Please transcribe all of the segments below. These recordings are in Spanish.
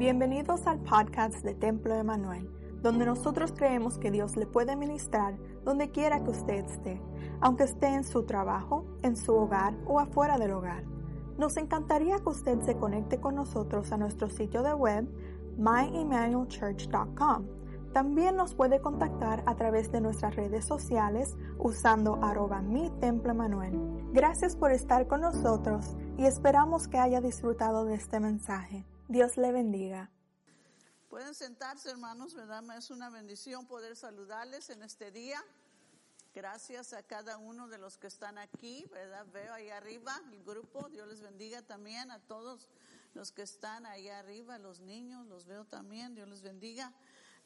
Bienvenidos al podcast de Templo Emanuel, donde nosotros creemos que Dios le puede ministrar donde quiera que usted esté, aunque esté en su trabajo, en su hogar o afuera del hogar. Nos encantaría que usted se conecte con nosotros a nuestro sitio de web myemmanuelchurch.com. También nos puede contactar a través de nuestras redes sociales usando arroba. Gracias por estar con nosotros y esperamos que haya disfrutado de este mensaje. Dios le bendiga. Pueden sentarse, hermanos, ¿verdad? Es una bendición poder saludarles en este día. Gracias a cada uno de los que están aquí, ¿verdad? Veo ahí arriba el grupo. Dios les bendiga también a todos los que están ahí arriba, los niños, los veo también. Dios les bendiga.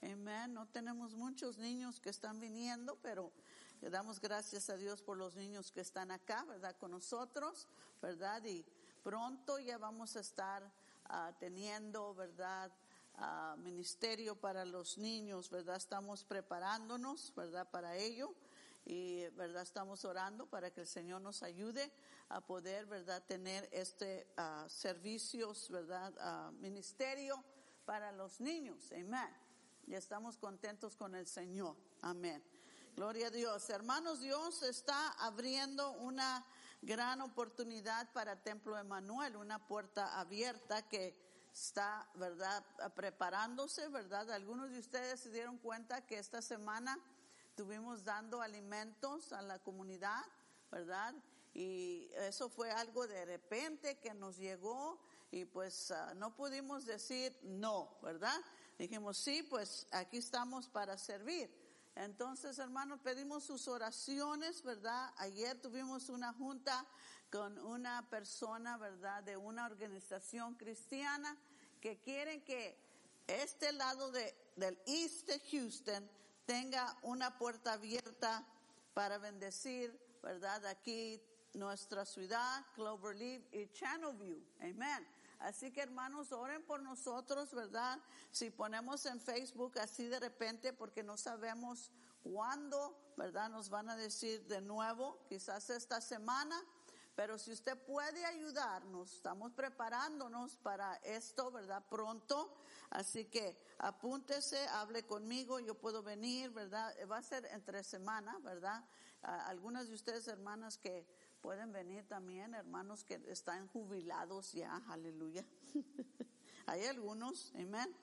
Amén. No tenemos muchos niños que están viniendo, pero le damos gracias a Dios por los niños que están acá, ¿verdad? Con nosotros, ¿verdad? Y pronto ya vamos a estar uh, teniendo, ¿verdad? Uh, ministerio para los niños, ¿verdad? Estamos preparándonos, ¿verdad? Para ello. Y, ¿verdad? Estamos orando para que el Señor nos ayude a poder, ¿verdad? Tener este uh, servicios, ¿verdad? ministerio para los niños. Amén. Y estamos contentos con el Señor. Amén. Gloria a Dios. Hermanos, Dios está abriendo una gran oportunidad para Templo Emanuel, una puerta abierta que está, ¿verdad?, preparándose, ¿verdad? Algunos de ustedes se dieron cuenta que esta semana estuvimos dando alimentos a la comunidad, ¿verdad? Y eso fue algo de repente que nos llegó y pues uh, no pudimos decir no, ¿verdad? Dijimos, sí, pues aquí estamos para servir. Entonces, hermanos, pedimos sus oraciones, ¿verdad? Ayer tuvimos una junta con una persona, ¿verdad? De una organización cristiana que quieren que este lado de, del East de Houston tenga una puerta abierta para bendecir, ¿verdad? Aquí nuestra ciudad, Cloverleaf y Channelview. Amén. Así que hermanos, oren por nosotros, ¿verdad? Si ponemos en Facebook así de repente, porque no sabemos cuándo, ¿verdad? Nos van a decir de nuevo, quizás esta semana. Pero si usted puede ayudarnos, estamos preparándonos para esto, ¿verdad? Pronto. Así que apúntese, hable conmigo, yo puedo venir, ¿verdad? Va a ser entre semana, ¿verdad? algunas de ustedes, hermanas, que Pueden venir también hermanos que están jubilados ya, aleluya. Hay algunos, amén.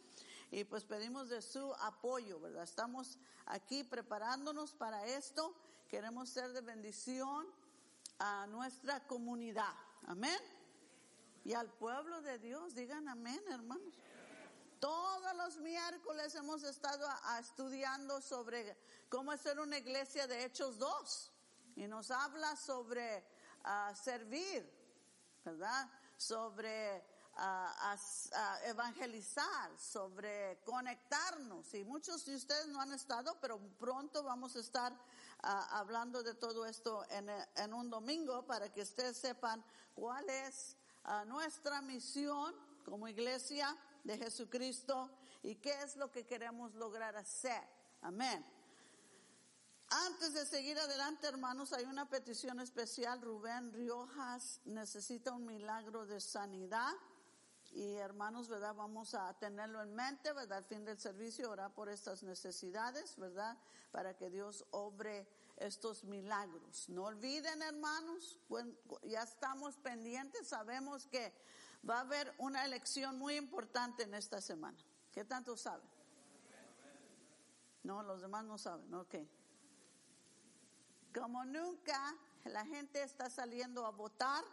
Y pues pedimos de su apoyo, ¿verdad? Estamos aquí preparándonos para esto. Queremos ser de bendición a nuestra comunidad. Amén. Y al pueblo de Dios, digan amén, hermanos. Todos los miércoles hemos estado estudiando sobre cómo hacer una iglesia de Hechos 2 y nos habla sobre uh, servir, ¿verdad? Sobre uh, evangelizar, sobre conectarnos. Y muchos de ustedes no han estado, pero pronto vamos a estar hablando de todo esto en, en, un domingo para que ustedes sepan cuál es nuestra misión como iglesia de Jesucristo y qué es lo que queremos lograr hacer. Amén. Antes de seguir adelante, hermanos, hay una petición especial. Rubén Riojas necesita un milagro de sanidad. Y hermanos, ¿verdad? Vamos a tenerlo en mente, ¿verdad? Al fin del servicio, orar por estas necesidades, ¿verdad? Para que Dios obre estos milagros. No olviden, hermanos, ya estamos pendientes, sabemos que va a haber una elección muy importante en esta semana. ¿Qué tanto saben? No, los demás no saben, ok. Como nunca la gente está saliendo a votar,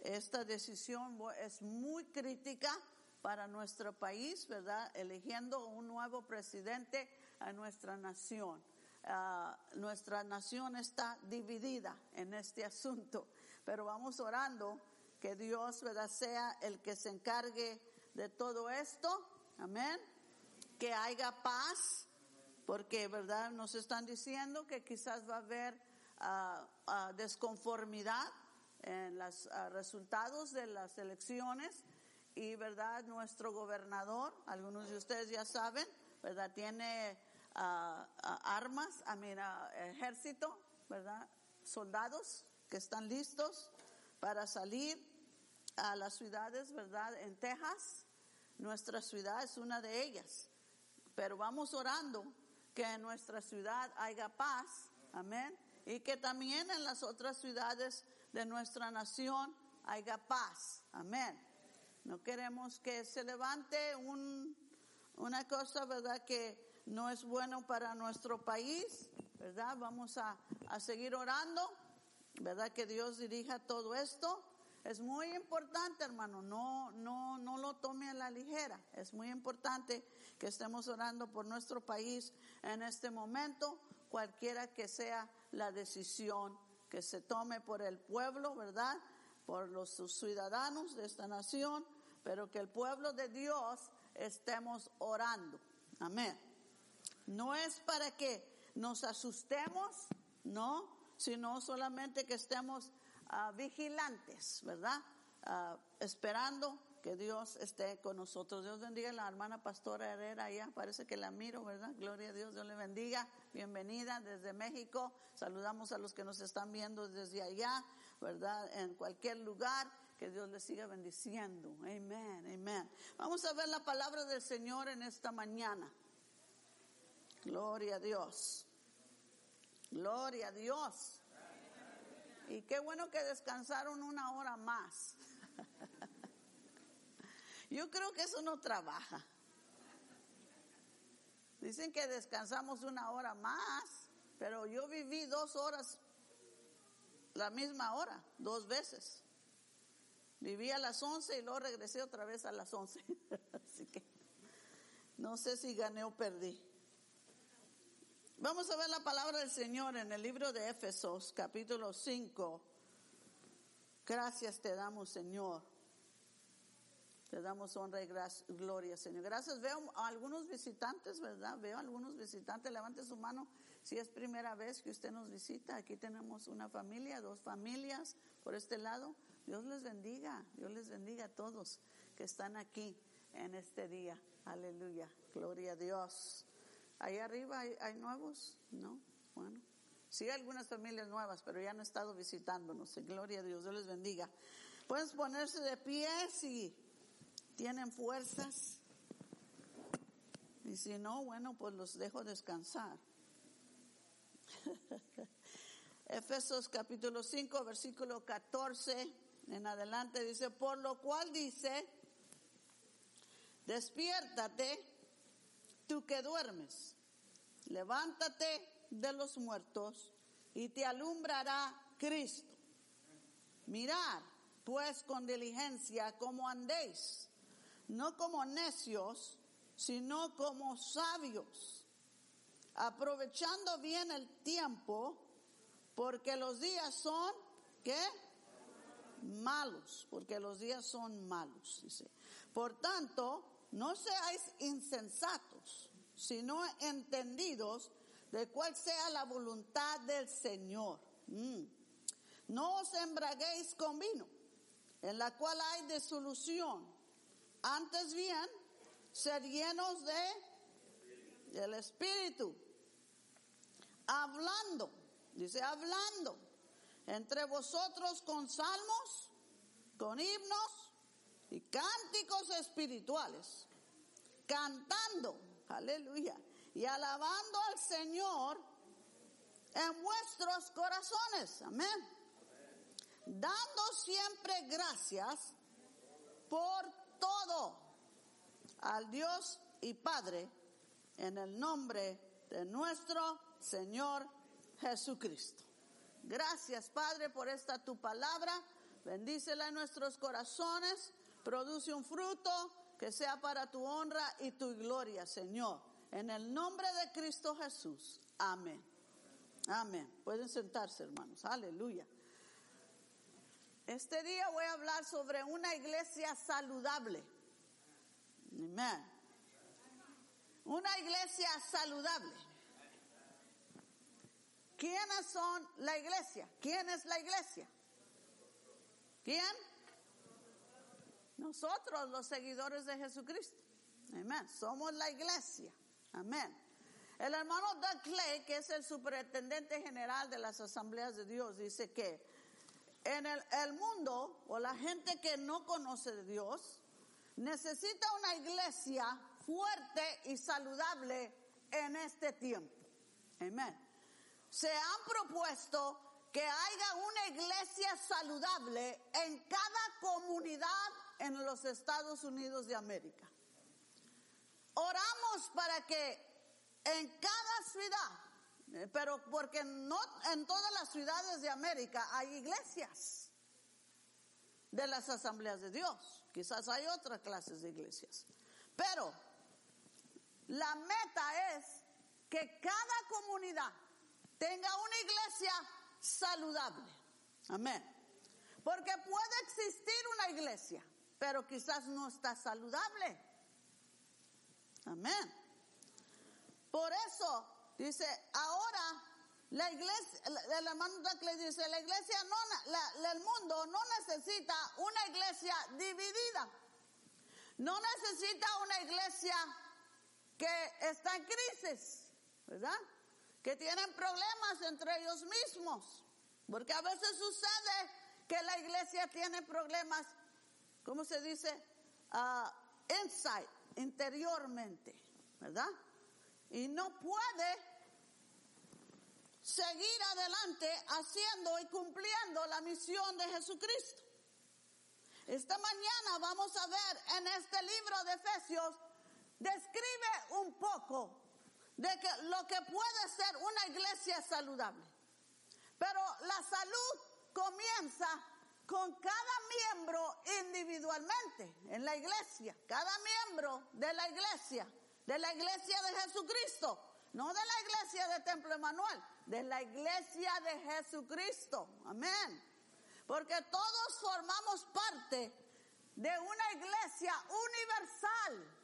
esta decisión es muy crítica para nuestro país, ¿verdad? Eligiendo un nuevo presidente a nuestra nación. Uh, nuestra nación está dividida en este asunto, pero vamos orando que Dios, ¿verdad?, sea el que se encargue de todo esto. Amén. Que haya paz, porque, ¿verdad?, nos están diciendo que quizás va a haber desconformidad en los resultados de las elecciones y, ¿verdad? Nuestro gobernador, algunos de ustedes ya saben, ¿verdad? Tiene armas, a mira, ejército, ¿verdad? Soldados que están listos para salir a las ciudades, ¿verdad? En Texas, Nuestra ciudad es una de ellas. Pero vamos orando que en nuestra ciudad haya paz. Amén. Y que también en las otras ciudades de nuestra nación haya paz. Amén. No queremos que se levante un, una cosa, ¿verdad? Que no es bueno para nuestro país, ¿verdad? Vamos a, a seguir orando, ¿verdad? Que Dios dirija todo esto. Es muy importante, hermano, no, no, no lo tome a la ligera. Es muy importante que estemos orando por nuestro país en este momento, cualquiera que sea la decisión que se tome por el pueblo, ¿verdad? Por los ciudadanos de esta nación, pero que el pueblo de Dios estemos orando. Amén. No es para que nos asustemos, no, sino solamente que estemos uh, vigilantes, ¿verdad? Uh, esperando que Dios esté con nosotros. Dios bendiga a la hermana pastora Herrera, allá parece que la miro, ¿verdad? Gloria a Dios, Dios le bendiga. Bienvenida desde México. Saludamos a los que nos están viendo desde allá, ¿verdad? En cualquier lugar. Que Dios les siga bendiciendo. Amén, amén. Vamos a ver la palabra del Señor en esta mañana. Gloria a Dios. Gloria a Dios. Y qué bueno que descansaron una hora más. Yo creo que eso no trabaja. Dicen que descansamos una hora más, pero yo viví dos horas, la misma hora, dos veces. Viví a las once y luego regresé otra vez a las once. Así que no sé si gané o perdí. Vamos a ver la palabra del Señor en el libro de Éfesos, capítulo 5. Gracias te damos, Señor. Te damos honra y gloria, Señor. Gracias. Veo a algunos visitantes, ¿verdad? Veo a algunos visitantes. Levante su mano si es primera vez que usted nos visita. Aquí tenemos una familia, dos familias por este lado. Dios les bendiga. Dios les bendiga a todos que están aquí en este día. Aleluya. Gloria a Dios. Ahí arriba hay, nuevos, ¿no? Bueno. Sí, hay algunas familias nuevas, pero ya han estado visitándonos. Gloria a Dios. Dios les bendiga. Pueden ponerse de pie si tienen fuerzas. Y si no, bueno, pues los dejo descansar. Efesios capítulo 5, versículo 14 en adelante dice, por lo cual dice, despiértate tú que duermes, levántate de los muertos y te alumbrará Cristo. Mirad, pues con diligencia como andéis no como necios, sino como sabios, aprovechando bien el tiempo, porque los días son, ¿qué? Malos, porque los días son malos, dice. Por tanto, no seáis insensatos, sino entendidos de cuál sea la voluntad del Señor. Mm. No os embraguéis con vino, en la cual hay disolución antes bien, ser llenos de del Espíritu. Hablando, dice hablando, entre vosotros con salmos, con himnos y cánticos espirituales, cantando, aleluya, y alabando al Señor en vuestros corazones, amén. Dando siempre gracias por todo al Dios y Padre en el nombre de nuestro Señor Jesucristo. Gracias, Padre, por esta tu palabra. Bendícela en nuestros corazones. Produce un fruto que sea para tu honra y tu gloria, Señor. En el nombre de Cristo Jesús. Amén. Amén. Pueden sentarse, hermanos. Aleluya. Este día voy a hablar sobre una iglesia saludable. Amén. Una iglesia saludable. ¿Quiénes son la iglesia? ¿Quién es la iglesia? ¿Quién? Nosotros, los seguidores de Jesucristo. Amén. Somos la iglesia. Amén. El hermano Doug Clay, que es el superintendente general de las asambleas de Dios, dice que en el, el mundo o la gente que no conoce de Dios necesita una iglesia fuerte y saludable en este tiempo. Amén. Se han propuesto que haya una iglesia saludable en cada comunidad en los Estados Unidos de América. Oramos para que en cada ciudad, pero porque no en todas las ciudades de América hay iglesias de las asambleas de Dios. Quizás hay otras clases de iglesias. Pero la meta es que cada comunidad tenga una iglesia saludable. Amén. Porque puede existir una iglesia, pero quizás no está saludable. Amén. Por eso dice, ahora la iglesia, el hermano le dice, la iglesia no, el mundo no necesita una iglesia dividida. No necesita una iglesia que está en crisis, ¿verdad? Que tienen problemas entre ellos mismos. Porque a veces sucede que la iglesia tiene problemas, ¿cómo se dice? Uh, inside, interiormente, ¿verdad? Y no puede seguir adelante haciendo y cumpliendo la misión de Jesucristo. Esta mañana vamos a ver en este libro de Efesios, describe un poco de que lo que puede ser una iglesia saludable. Pero la salud comienza con cada miembro individualmente en la iglesia, cada miembro de la iglesia, de la iglesia de Jesucristo, no de la iglesia de Templo Emanuel, de la iglesia de Jesucristo. Amén. Porque todos formamos parte de una iglesia universal.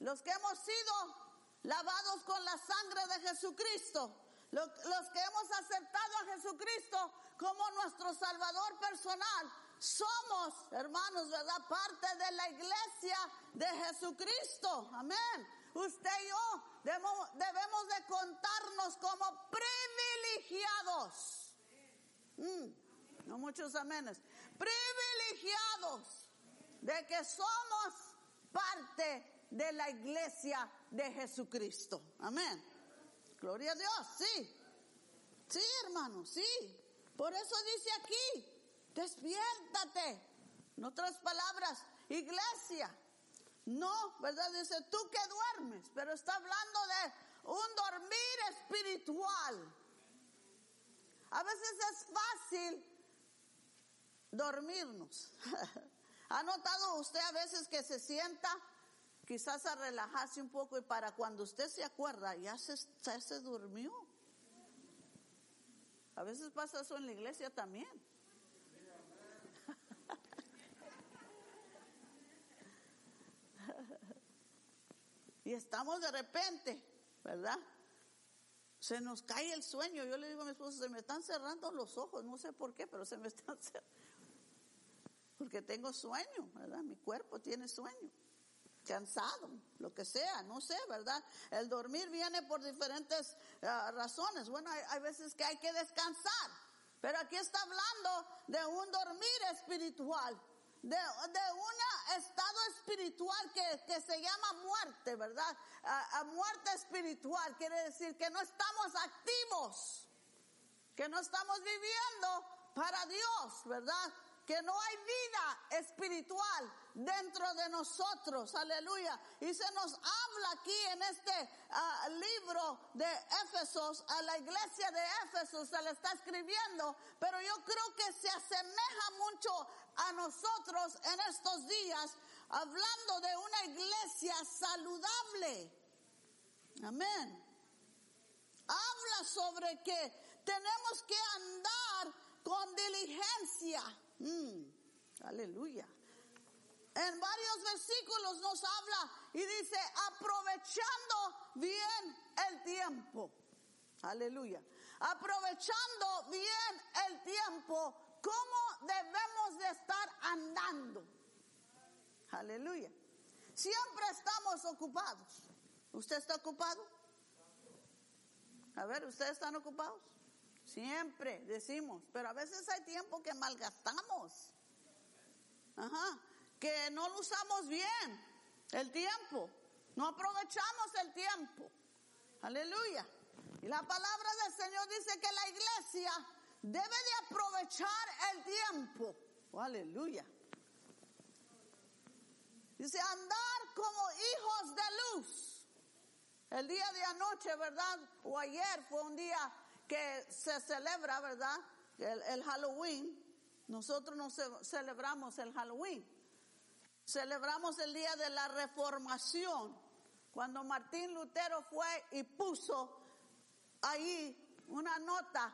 Los que hemos sido lavados con la sangre de Jesucristo, los, que hemos aceptado a Jesucristo como nuestro Salvador personal, somos, hermanos, ¿verdad? Parte de la iglesia de Jesucristo. Amén. Usted y yo debemos, debemos de contarnos como privilegiados. Mm, no muchos amenes. Privilegiados de que somos parte de la iglesia de Jesucristo. Amén. Gloria a Dios, sí. Sí, hermano, sí. Por eso dice aquí, despiértate. En otras palabras, iglesia. No, ¿verdad? Dice tú que duermes, pero está hablando de un dormir espiritual. A veces es fácil dormirnos. ¿Ha notado usted a veces que se sienta quizás a relajarse un poco y para cuando usted se acuerda ya se, durmió. A veces pasa eso en la iglesia también. Y estamos de repente, ¿verdad? Se nos cae el sueño. Yo le digo a mi esposo, se me están cerrando los ojos, no sé por qué, pero se me están cerrando. Porque tengo sueño, ¿verdad? Mi cuerpo tiene sueño cansado, lo que sea, no sé, ¿verdad? El dormir viene por diferentes ah, razones. Bueno, hay, veces que hay que descansar, pero aquí está hablando de un dormir espiritual, de, un estado espiritual que, se llama muerte, ¿verdad? a muerte espiritual quiere decir que no estamos activos, que no estamos viviendo para Dios, ¿verdad? que no hay vida espiritual dentro de nosotros, aleluya. Y se nos habla aquí en este ah, libro de Éfesos, a la iglesia de Éfesos se le está escribiendo, pero yo creo que se asemeja mucho a nosotros en estos días, hablando de una iglesia saludable. Amén. Habla sobre que tenemos que andar con diligencia Mm, aleluya. En varios versículos nos habla y dice, aprovechando bien el tiempo. Aleluya. Aprovechando bien el tiempo, ¿cómo debemos de estar andando? Aleluya. Siempre estamos ocupados. ¿Usted está ocupado? A ver, ¿ustedes están ocupados? Siempre decimos, pero a veces hay tiempo que malgastamos. Ajá. Que no lo usamos bien, el tiempo. No aprovechamos el tiempo. Aleluya. Y la palabra del Señor dice que la iglesia debe de aprovechar el tiempo. Oh, aleluya. Dice, andar como hijos de luz. El día de anoche, ¿verdad? O ayer fue un día que se celebra, ¿verdad? El, Halloween. Nosotros no celebramos el Halloween. Celebramos el día de la reformación. Cuando Martín Lutero fue y puso ahí una nota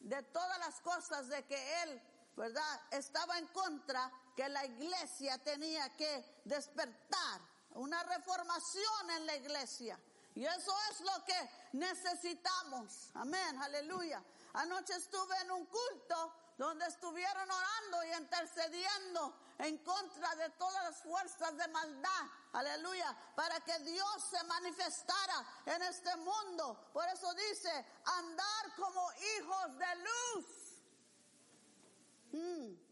de todas las cosas de que él, ¿verdad? Estaba en contra que la iglesia tenía que despertar, una reformación en la iglesia. Y eso es lo que necesitamos. Amén, aleluya. Anoche estuve en un culto donde estuvieron orando y intercediendo en contra de todas las fuerzas de maldad, aleluya, para que Dios se manifestara en este mundo. Por eso dice, andar como hijos de luz. Mm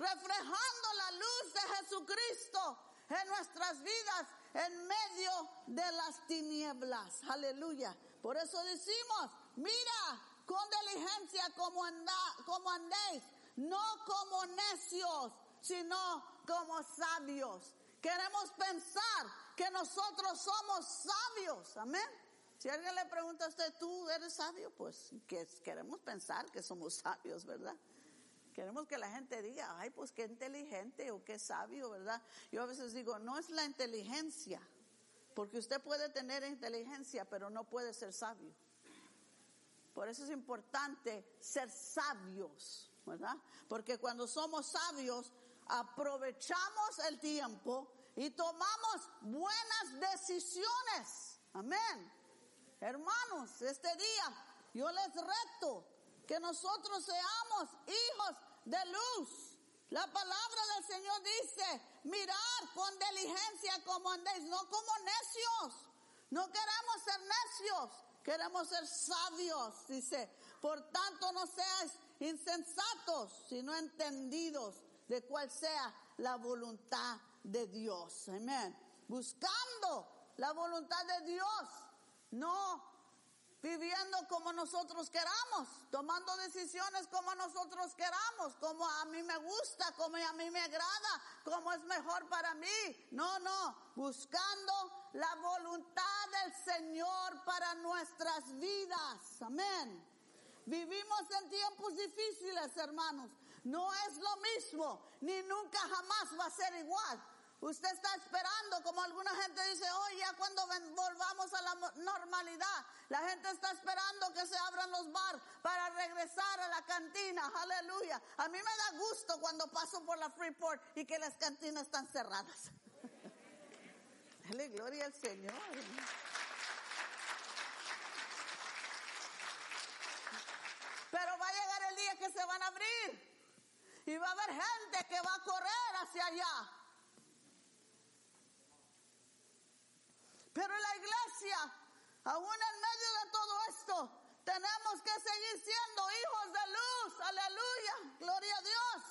reflejando la luz de Jesucristo en nuestras vidas en medio de las tinieblas. Aleluya. Por eso decimos, mira con diligencia como, como andéis, no como necios, sino como sabios. Queremos pensar que nosotros somos sabios. Amén. Si alguien le pregunta a usted, ¿tú eres sabio? Pues que queremos pensar que somos sabios, ¿verdad? Queremos que la gente diga, ay, pues qué inteligente o qué sabio, ¿verdad? Yo a veces digo, no es la inteligencia, porque usted puede tener inteligencia, pero no puede ser sabio. Por eso es importante ser sabios, ¿verdad? Porque cuando somos sabios, aprovechamos el tiempo y tomamos buenas decisiones. Amén. Hermanos, este día yo les reto que nosotros seamos hijos de luz. La palabra del Señor dice, mirar con diligencia como andéis, no como necios. No queremos ser necios, queremos ser sabios, dice. Por tanto, no seas insensatos, sino entendidos de cuál sea la voluntad de Dios. Amén. Buscando la voluntad de Dios, no viviendo como nosotros queramos, tomando decisiones como nosotros queramos, como a mí me gusta, como a mí me agrada, como es mejor para mí. No, no, buscando la voluntad del Señor para nuestras vidas. Amén. Vivimos en tiempos difíciles, hermanos. No es lo mismo, ni nunca jamás va a ser igual. Usted está esperando, como alguna gente dice, hoy ya cuando volvamos a la normalidad, la gente está esperando que se abran los bar para regresar a la cantina, aleluya. A mí me da gusto cuando paso por la Freeport y que las cantinas están cerradas. Dale gloria al Señor. Pero va a llegar el día que se van a abrir y va a haber gente que va a correr hacia allá. Pero la iglesia, aún en medio de todo esto, tenemos que seguir siendo hijos de luz. Aleluya. Gloria a Dios.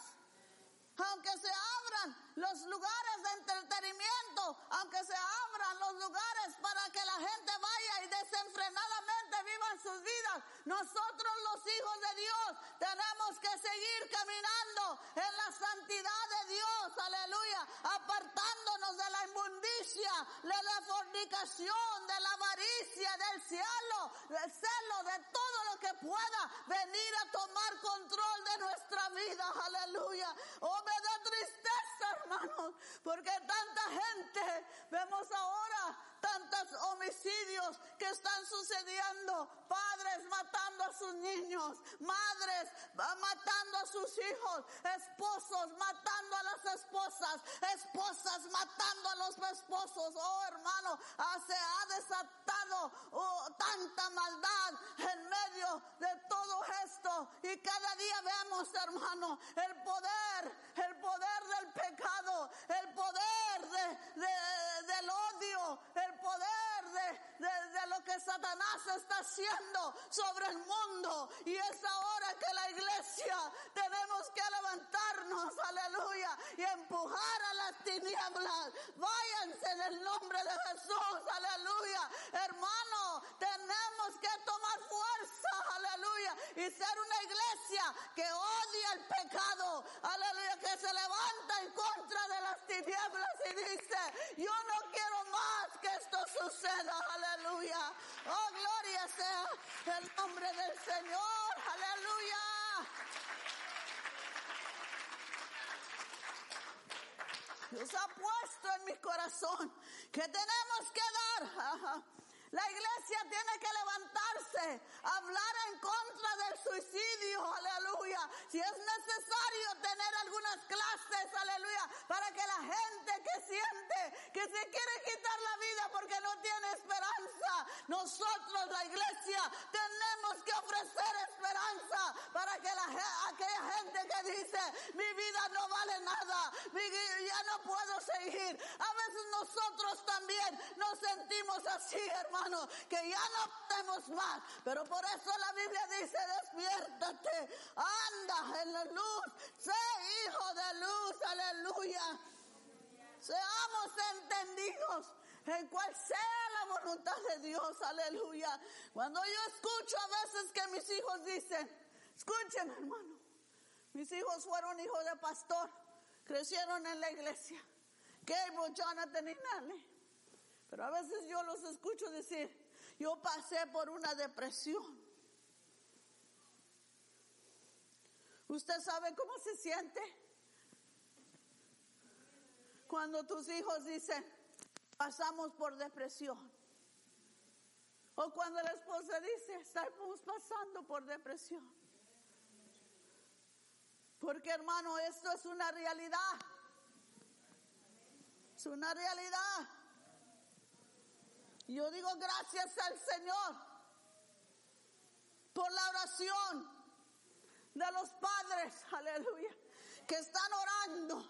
Aunque se abran los lugares de entretenimiento, aunque se abran los lugares para que la gente vaya y desenfrenadamente vivan sus vidas, nosotros los hijos de Dios tenemos que seguir caminando en la santidad de Dios, aleluya, apartándonos de la inmundicia, de la fornicación, de la avaricia, del cielo, del celo, de todo lo que pueda venir a tomar control de nuestra vida, aleluya. Oh, me da tristeza, hermanos, porque tanta gente, vemos ahora tantos homicidios que están sucediendo, padres matando a sus niños, madres matando a sus hijos, esposos matando a las esposas, esposas matando a los esposos. Oh hermano, ah, se ha desatado oh, tanta maldad en medio de todo esto y cada día vemos hermano el poder, el poder del pecado, el poder de, del odio, el poder de, de lo que Satanás está haciendo sobre el mundo. Y es ahora que la iglesia tenemos que levantarnos, aleluya, y empujar a las tinieblas. Váyanse en el nombre de Jesús, aleluya. Hermano, tenemos que tomar fuerza, aleluya, y ser una iglesia que odia el pecado, aleluya, que se levanta en contra de las tinieblas y dice, yo no quiero suceda, aleluya. Oh, gloria sea el nombre del Señor, aleluya. Dios ha puesto en mi corazón que tenemos que dar. La iglesia tiene que levantarse, hablar en contra del suicidio, aleluya. Si es necesario tener algunas clases, aleluya, para que la gente que siente que se quiere quitar la vida porque no tiene esperanza, nosotros, la iglesia, tenemos que ofrecer esperanza para que la, aquella gente que dice, mi vida no vale nada, ya no puedo seguir. A veces nosotros también nos sentimos así, hermano que ya no podemos más. Pero por eso la Biblia dice, despiértate, anda en la luz, sé hijo de luz, aleluya. Seamos entendidos en cual sea la voluntad de Dios, aleluya. Cuando yo escucho a veces que mis hijos dicen, escuchen hermano, mis hijos fueron hijos de pastor, crecieron en la iglesia. Cable, Jonathan y Nale. Pero a veces yo los escucho decir, yo pasé por una depresión. ¿Usted sabe cómo se siente? Cuando tus hijos dicen, pasamos por depresión. O cuando la esposa dice, estamos pasando por depresión. Porque hermano, esto es una realidad. Es una realidad. Yo digo gracias al Señor por la oración de los padres, aleluya, que están orando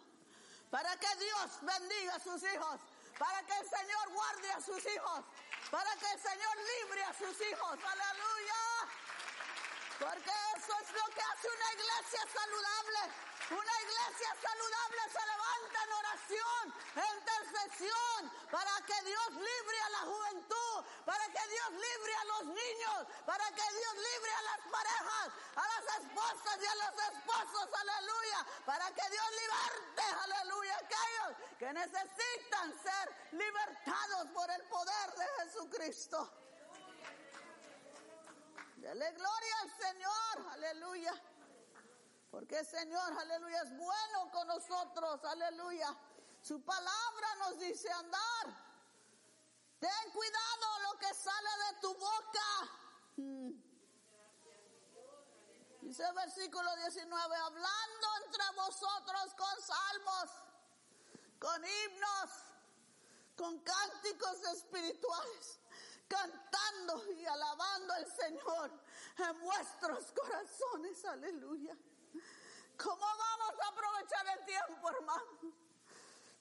para que Dios bendiga a sus hijos, para que el Señor guarde a sus hijos, para que el Señor libre a sus hijos, aleluya. Porque eso es lo que hace una iglesia saludable. Una iglesia saludable se levanta en oración, en intercesión, para que Dios libre a la juventud, para que Dios libre a los niños, para que Dios libre a las parejas, a las esposas y a los esposos, aleluya, para que Dios liberte, aleluya, aquellos que necesitan ser libertados por el poder de Jesucristo. Dele gloria al Señor, aleluya. Porque el Señor, aleluya, es bueno con nosotros, aleluya. Su palabra nos dice andar. Ten cuidado lo que sale de tu boca. Hmm. Dice el versículo 19, hablando entre vosotros con salmos, con himnos, con cánticos espirituales, cantando y alabando al Señor en vuestros corazones. Aleluya. ¿Cómo vamos a aprovechar el tiempo, hermano?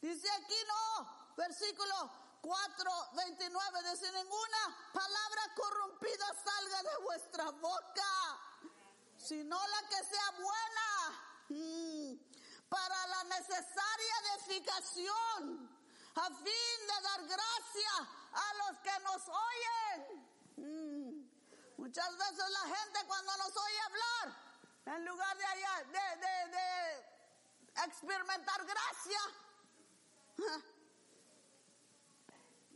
Dice aquí no, versículo 4, 29, dice ninguna palabra corrompida salga de vuestra boca, sino la que sea buena mm, para la necesaria edificación, a fin de dar gracia a los que nos oyen. Mm. Muchas veces la gente cuando nos oye hablar, en lugar de, allá, de, de, experimentar gracia,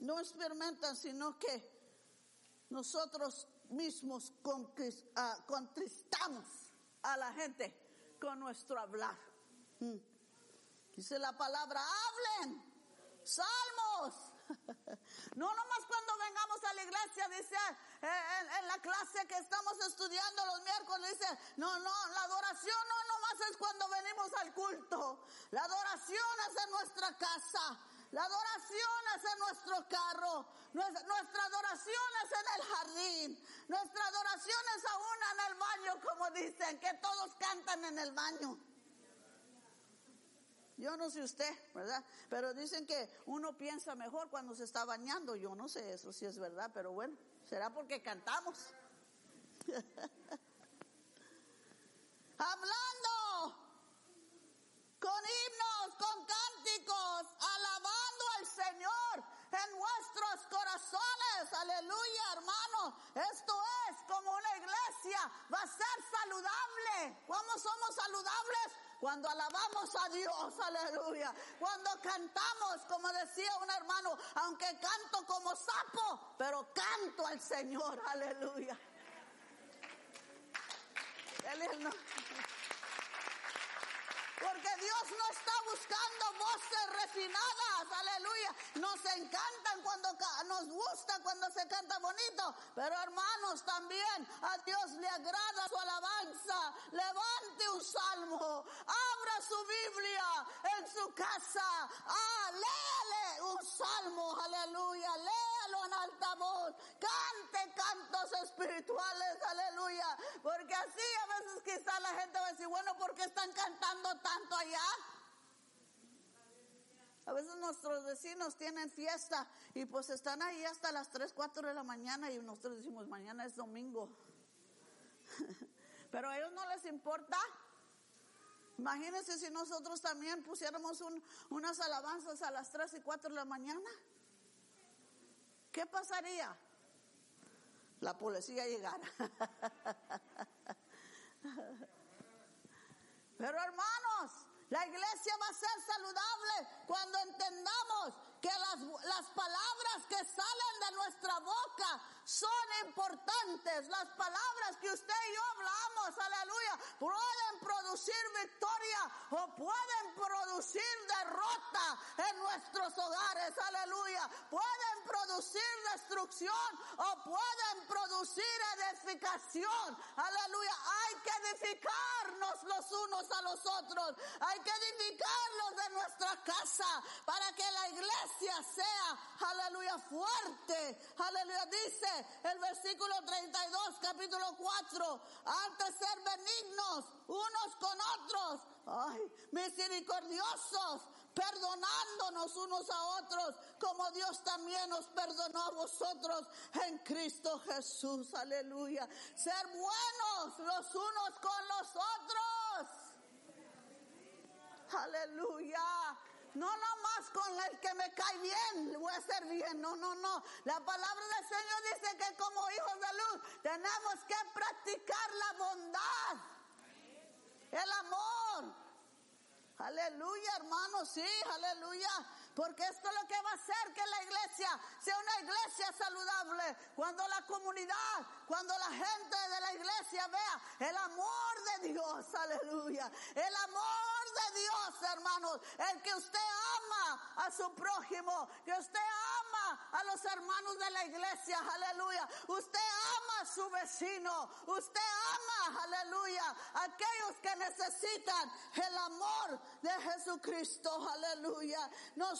no experimentan, sino que nosotros mismos ah, contristamos a la gente con nuestro hablar. Mm. Dice la palabra, hablen, salmos, no nomás cuando vengamos a la iglesia, dice eh, en, la clase que estamos estudiando los miércoles, dice, no, no, la adoración no nomás es cuando venimos al culto. La adoración es en nuestra casa. La adoración es en nuestro carro. Nuestra, adoración es en el jardín. Nuestra adoración es aún en el baño, como dicen, que todos cantan en el baño. Yo no sé usted, ¿verdad? Pero dicen que uno piensa mejor cuando se está bañando. Yo no sé eso si es verdad, pero bueno, será porque cantamos. Hablando con himnos, con cánticos, alabando al Señor en nuestros corazones. Aleluya, hermano. Esto es como una iglesia. Va a ser saludable. ¿Cómo somos saludables? Cuando alabamos a Dios, aleluya. Cuando cantamos, como decía un hermano, aunque canto como sapo, pero canto al Señor, aleluya. Él es Dios no está buscando voces refinadas, aleluya. Nos encantan cuando nos gusta cuando se canta bonito, pero hermanos también a Dios le agrada su alabanza. Levante un salmo, abra su Biblia en su casa, ah, léale un salmo, aleluya, léalo en alta voz, cante cantos espirituales, aleluya, porque así a veces quizá la gente va a decir, bueno, ¿por qué están cantando tanto? allá. A veces nuestros vecinos tienen fiesta y pues están ahí hasta las 3, 4 de la mañana y nosotros decimos mañana es domingo. Pero a ellos no les importa. Imagínense si nosotros también pusiéramos un, unas alabanzas a las 3 y 4 de la mañana. ¿Qué pasaría? La policía llegara. Pero hermanos, la iglesia va a ser saludable cuando entendamos que las, las palabras que salen de nuestra boca son importantes. Las palabras que usted y yo hablamos, aleluya, pueden producir victoria o pueden producir derrota en nuestros hogares, aleluya. Pueden producir destrucción o pueden producir edificación, aleluya. Hay que edificarnos los unos a los otros. Hay que edificarlos de nuestra casa para que la iglesia sea, aleluya, fuerte. Aleluya, dice el versículo 32, capítulo 4, antes ser benignos unos con otros, ay, misericordiosos, perdonándonos unos a otros, como Dios también nos perdonó a vosotros en Cristo Jesús, aleluya. Ser buenos los unos con los otros. Aleluya. No nomás con el que me cae bien, voy a hacer bien. No, no, no. La palabra del Señor dice que como hijos de luz tenemos que practicar la bondad, el amor. Aleluya, hermanos, sí, aleluya. Porque esto es lo que va a hacer que la iglesia sea una iglesia saludable. Cuando la comunidad, cuando la gente de la iglesia vea el amor de Dios, aleluya. El amor de Dios, hermanos. El que usted ama a su prójimo, que usted ama a los hermanos de la iglesia, aleluya. Usted ama a su vecino, usted ama, aleluya, a aquellos que necesitan el amor de Jesucristo, aleluya.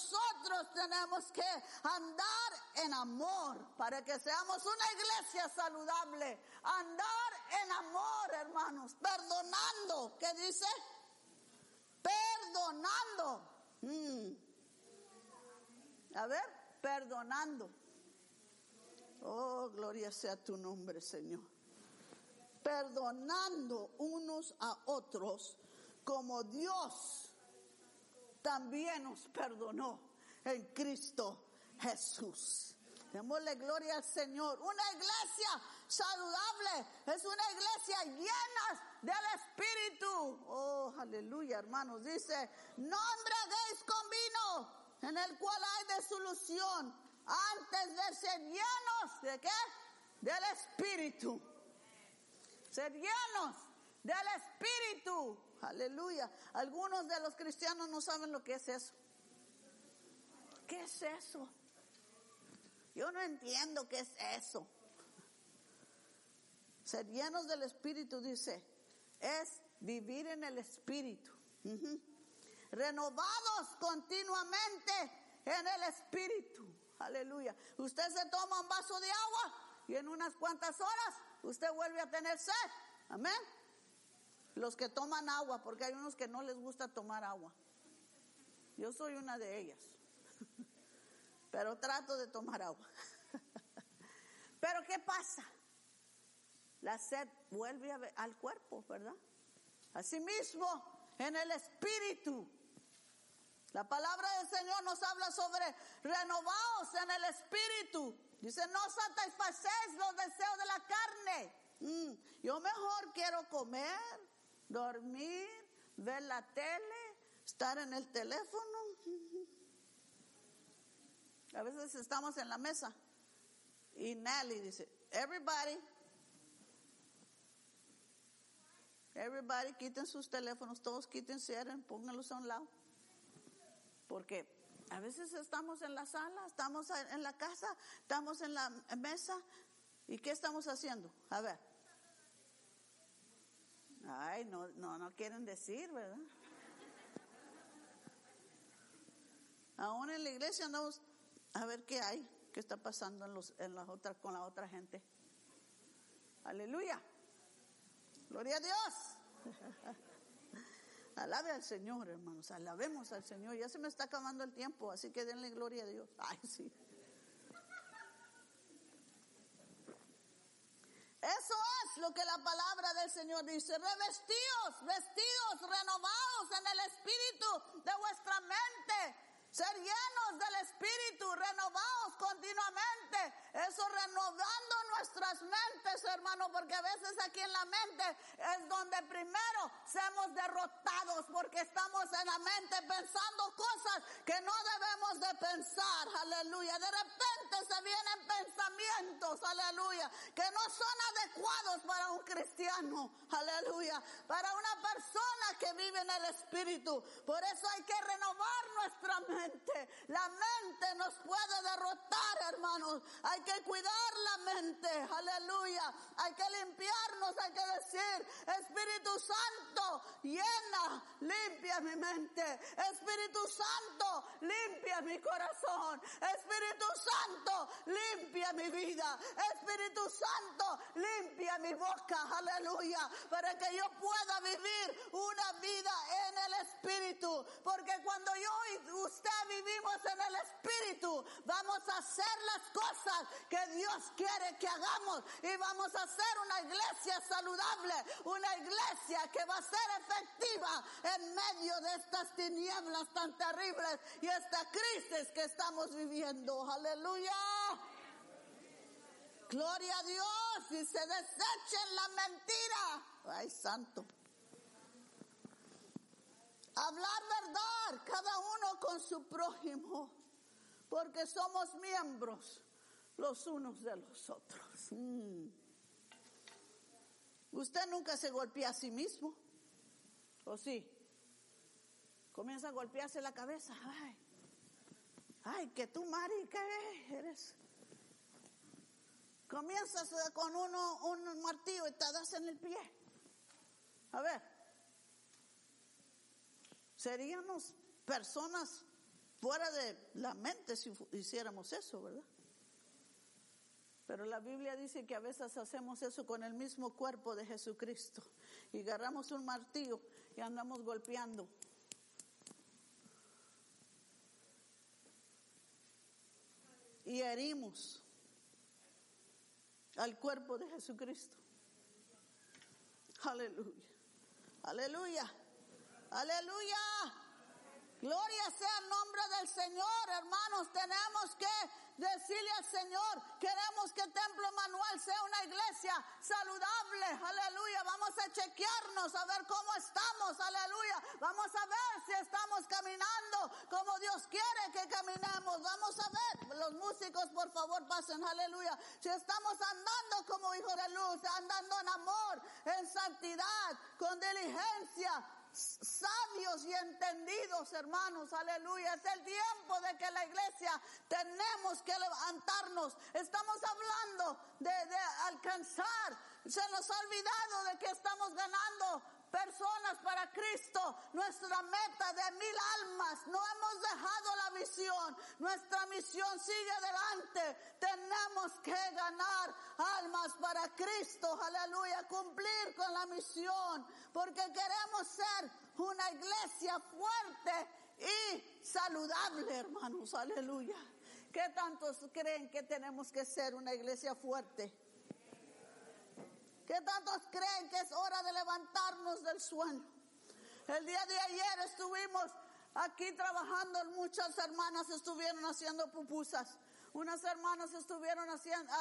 Nosotros tenemos que andar en amor para que seamos una iglesia saludable. Andar en amor, hermanos, perdonando. ¿Qué dice? Perdonando. Mm. A ver, perdonando. Oh, gloria sea tu nombre, Señor. Perdonando unos a otros como Dios también nos perdonó en Cristo Jesús. Démosle gloria al Señor. Una iglesia saludable es una iglesia llena del Espíritu. Oh, aleluya, hermanos. Dice, no embriaguéis con vino en el cual hay desolución antes de ser llenos de qué? Del Espíritu. Ser llenos del Espíritu. Aleluya. Algunos de los cristianos no saben lo que es eso. ¿Qué es eso? Yo no entiendo qué es eso. Ser llenos del Espíritu, dice, es vivir en el Espíritu. Renovados continuamente en el Espíritu. Aleluya. Usted se toma un vaso de agua y en unas cuantas horas usted vuelve a tener sed. Amén. Los que toman agua, porque hay unos que no les gusta tomar agua. Yo soy una de ellas. Pero trato de tomar agua. Pero ¿qué pasa? La sed vuelve al cuerpo, ¿verdad? Asimismo, en el espíritu. La palabra del Señor nos habla sobre renovados en el espíritu. Dice, no satisfacéis los deseos de la carne. Mm, yo mejor quiero comer, dormir, ver la tele, estar en el teléfono. A veces estamos en la mesa y Nelly dice, everybody, everybody quiten sus teléfonos, todos quiten, cierren, pónganlos a un lado. Porque a veces estamos en la sala, estamos en la casa, estamos en la mesa y ¿qué estamos haciendo? A ver. Ay, no, no, no quieren decir, ¿verdad? Aún en la iglesia andamos a ver qué hay, qué está pasando en, los, en las otras, con la otra gente. Aleluya. Gloria a Dios. Alabe al Señor, hermanos. Alabemos al Señor. Ya se me está acabando el tiempo, así que denle gloria a Dios. Ay, sí. Eso lo que la palabra del Señor dice. Revestidos, vestidos, renovados en el espíritu de vuestra mente ser llenos del Espíritu, renovados continuamente. Eso renovando nuestras mentes, hermano, porque a veces aquí en la mente es donde primero seamos derrotados, porque estamos en la mente pensando cosas que no debemos de pensar, aleluya. De repente se vienen pensamientos, aleluya, que no son adecuados para un cristiano, aleluya, para una persona que vive en el Espíritu. Por eso hay que renovar nuestra mente la mente nos puede derrotar, hermanos. Hay que cuidar la mente. Aleluya. Hay que limpiarnos. Hay que decir, Espíritu Santo, llena, limpia mi mente. Espíritu Santo, limpia mi corazón. Espíritu Santo, limpia mi vida. Espíritu Santo, limpia mi boca. Aleluya. Para que yo pueda vivir una vida en el Espíritu. Porque cuando yo y usted vivimos en el Espíritu, vamos a hacer las cosas que Dios quiere que hagamos y vamos a hacer una iglesia saludable, una iglesia que va a ser efectiva en medio de estas tinieblas tan terribles y esta crisis que estamos viviendo. Aleluya. Gloria a Dios y se desechen la mentira. Ay, santo. Hablar verdad, cada uno con su prójimo, porque somos miembros los unos de los otros. Mm. Usted nunca se golpea a sí mismo, ¿o sí? Comienza a golpearse la cabeza. Ay, ay, que tú, Mari, ¿qué eres? Comienzas con uno, un martillo y te das en el pie. A ver, Seríamos personas fuera de la mente si hiciéramos eso, ¿verdad? Pero la Biblia dice que a veces hacemos eso con el mismo cuerpo de Jesucristo y agarramos un martillo y andamos golpeando. Y herimos al cuerpo de Jesucristo. Aleluya. Aleluya. Aleluya. Gloria sea el nombre del Señor, hermanos. Tenemos que decirle al Señor, queremos que Templo Manuel sea una iglesia saludable. Aleluya. Vamos a chequearnos a ver cómo estamos. Aleluya. Vamos a ver si estamos caminando como Dios quiere que caminemos. Vamos a ver. Los músicos, por favor, pasen. Aleluya. Si estamos andando como hijos de luz, andando en amor, en santidad, con diligencia sabios y entendidos, hermanos, aleluya. Es el tiempo de que la iglesia tenemos que levantarnos. Estamos hablando de, alcanzar. Se nos ha olvidado de que estamos ganando personas para Cristo, nuestra meta de mil almas. No hemos dejado la misión, nuestra misión sigue adelante. Tenemos que ganar almas para Cristo, aleluya, cumplir con la misión, porque queremos ser una iglesia fuerte y saludable, hermanos, aleluya. ¿Qué tantos creen que tenemos que ser una iglesia fuerte? ¿Qué tantos creen que es hora de levantarnos del sueño? El día de ayer estuvimos aquí trabajando, muchas hermanas estuvieron haciendo pupusas. Unas hermanas estuvieron haciendo,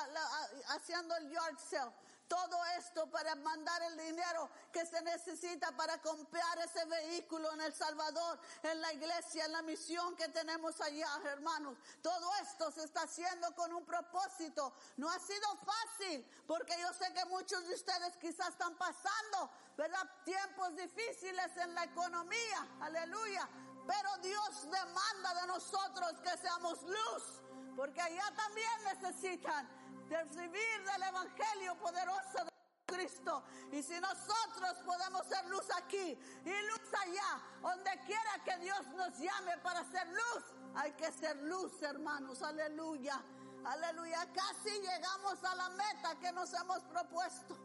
haciendo el yard sale. Todo esto para mandar el dinero que se necesita para comprar ese vehículo en El Salvador, en la iglesia, en la misión que tenemos allá, hermanos. Todo esto se está haciendo con un propósito. No ha sido fácil, porque yo sé que muchos de ustedes quizás están pasando, ¿verdad? Tiempos difíciles en la economía. Aleluya. Pero Dios demanda de nosotros que seamos luz porque allá también necesitan de recibir del Evangelio poderoso de Cristo. Y si nosotros podemos ser luz aquí y luz allá, donde quiera que Dios nos llame para ser luz, hay que ser luz, hermanos. Aleluya. Aleluya. Casi llegamos a la meta que nos hemos propuesto.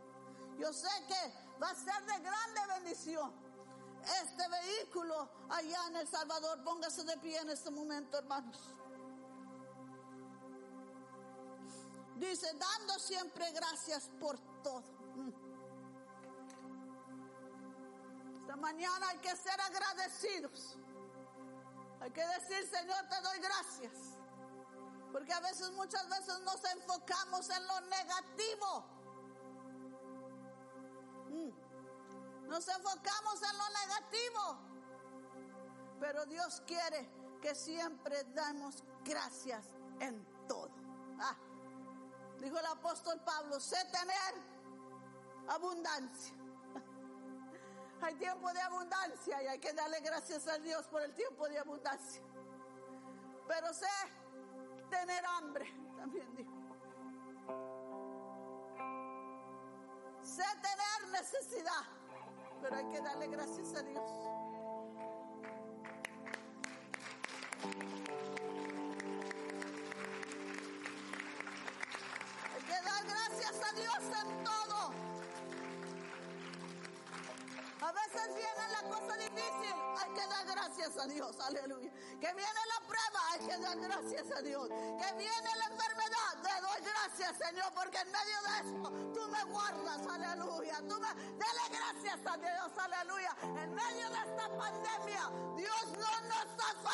Yo sé que va a ser de grande bendición este vehículo allá en El Salvador. Póngase de pie en este momento, hermanos. Dice, dando siempre gracias por todo. Mm. Esta mañana hay que ser agradecidos. Hay que decir, Señor, te doy gracias. Porque a veces, muchas veces nos enfocamos en lo negativo. Mm. Nos enfocamos en lo negativo. Pero Dios quiere que siempre damos gracias en todo. Ah. Dijo el apóstol Pablo, sé tener abundancia. Hay tiempo de abundancia y hay que darle gracias a Dios por el tiempo de abundancia. Pero sé tener hambre, también dijo. Sé tener necesidad, pero hay que darle gracias a Dios. A Dios en todo. A veces viene la cosa difícil, hay que dar gracias a Dios, aleluya. Que viene la prueba, hay que dar gracias a Dios. Que viene la enfermedad, te doy gracias, Señor, porque en medio de eso tú me guardas, aleluya. Tú me, dale gracias a Dios, aleluya. En medio de esta pandemia, Dios no nos ha faltado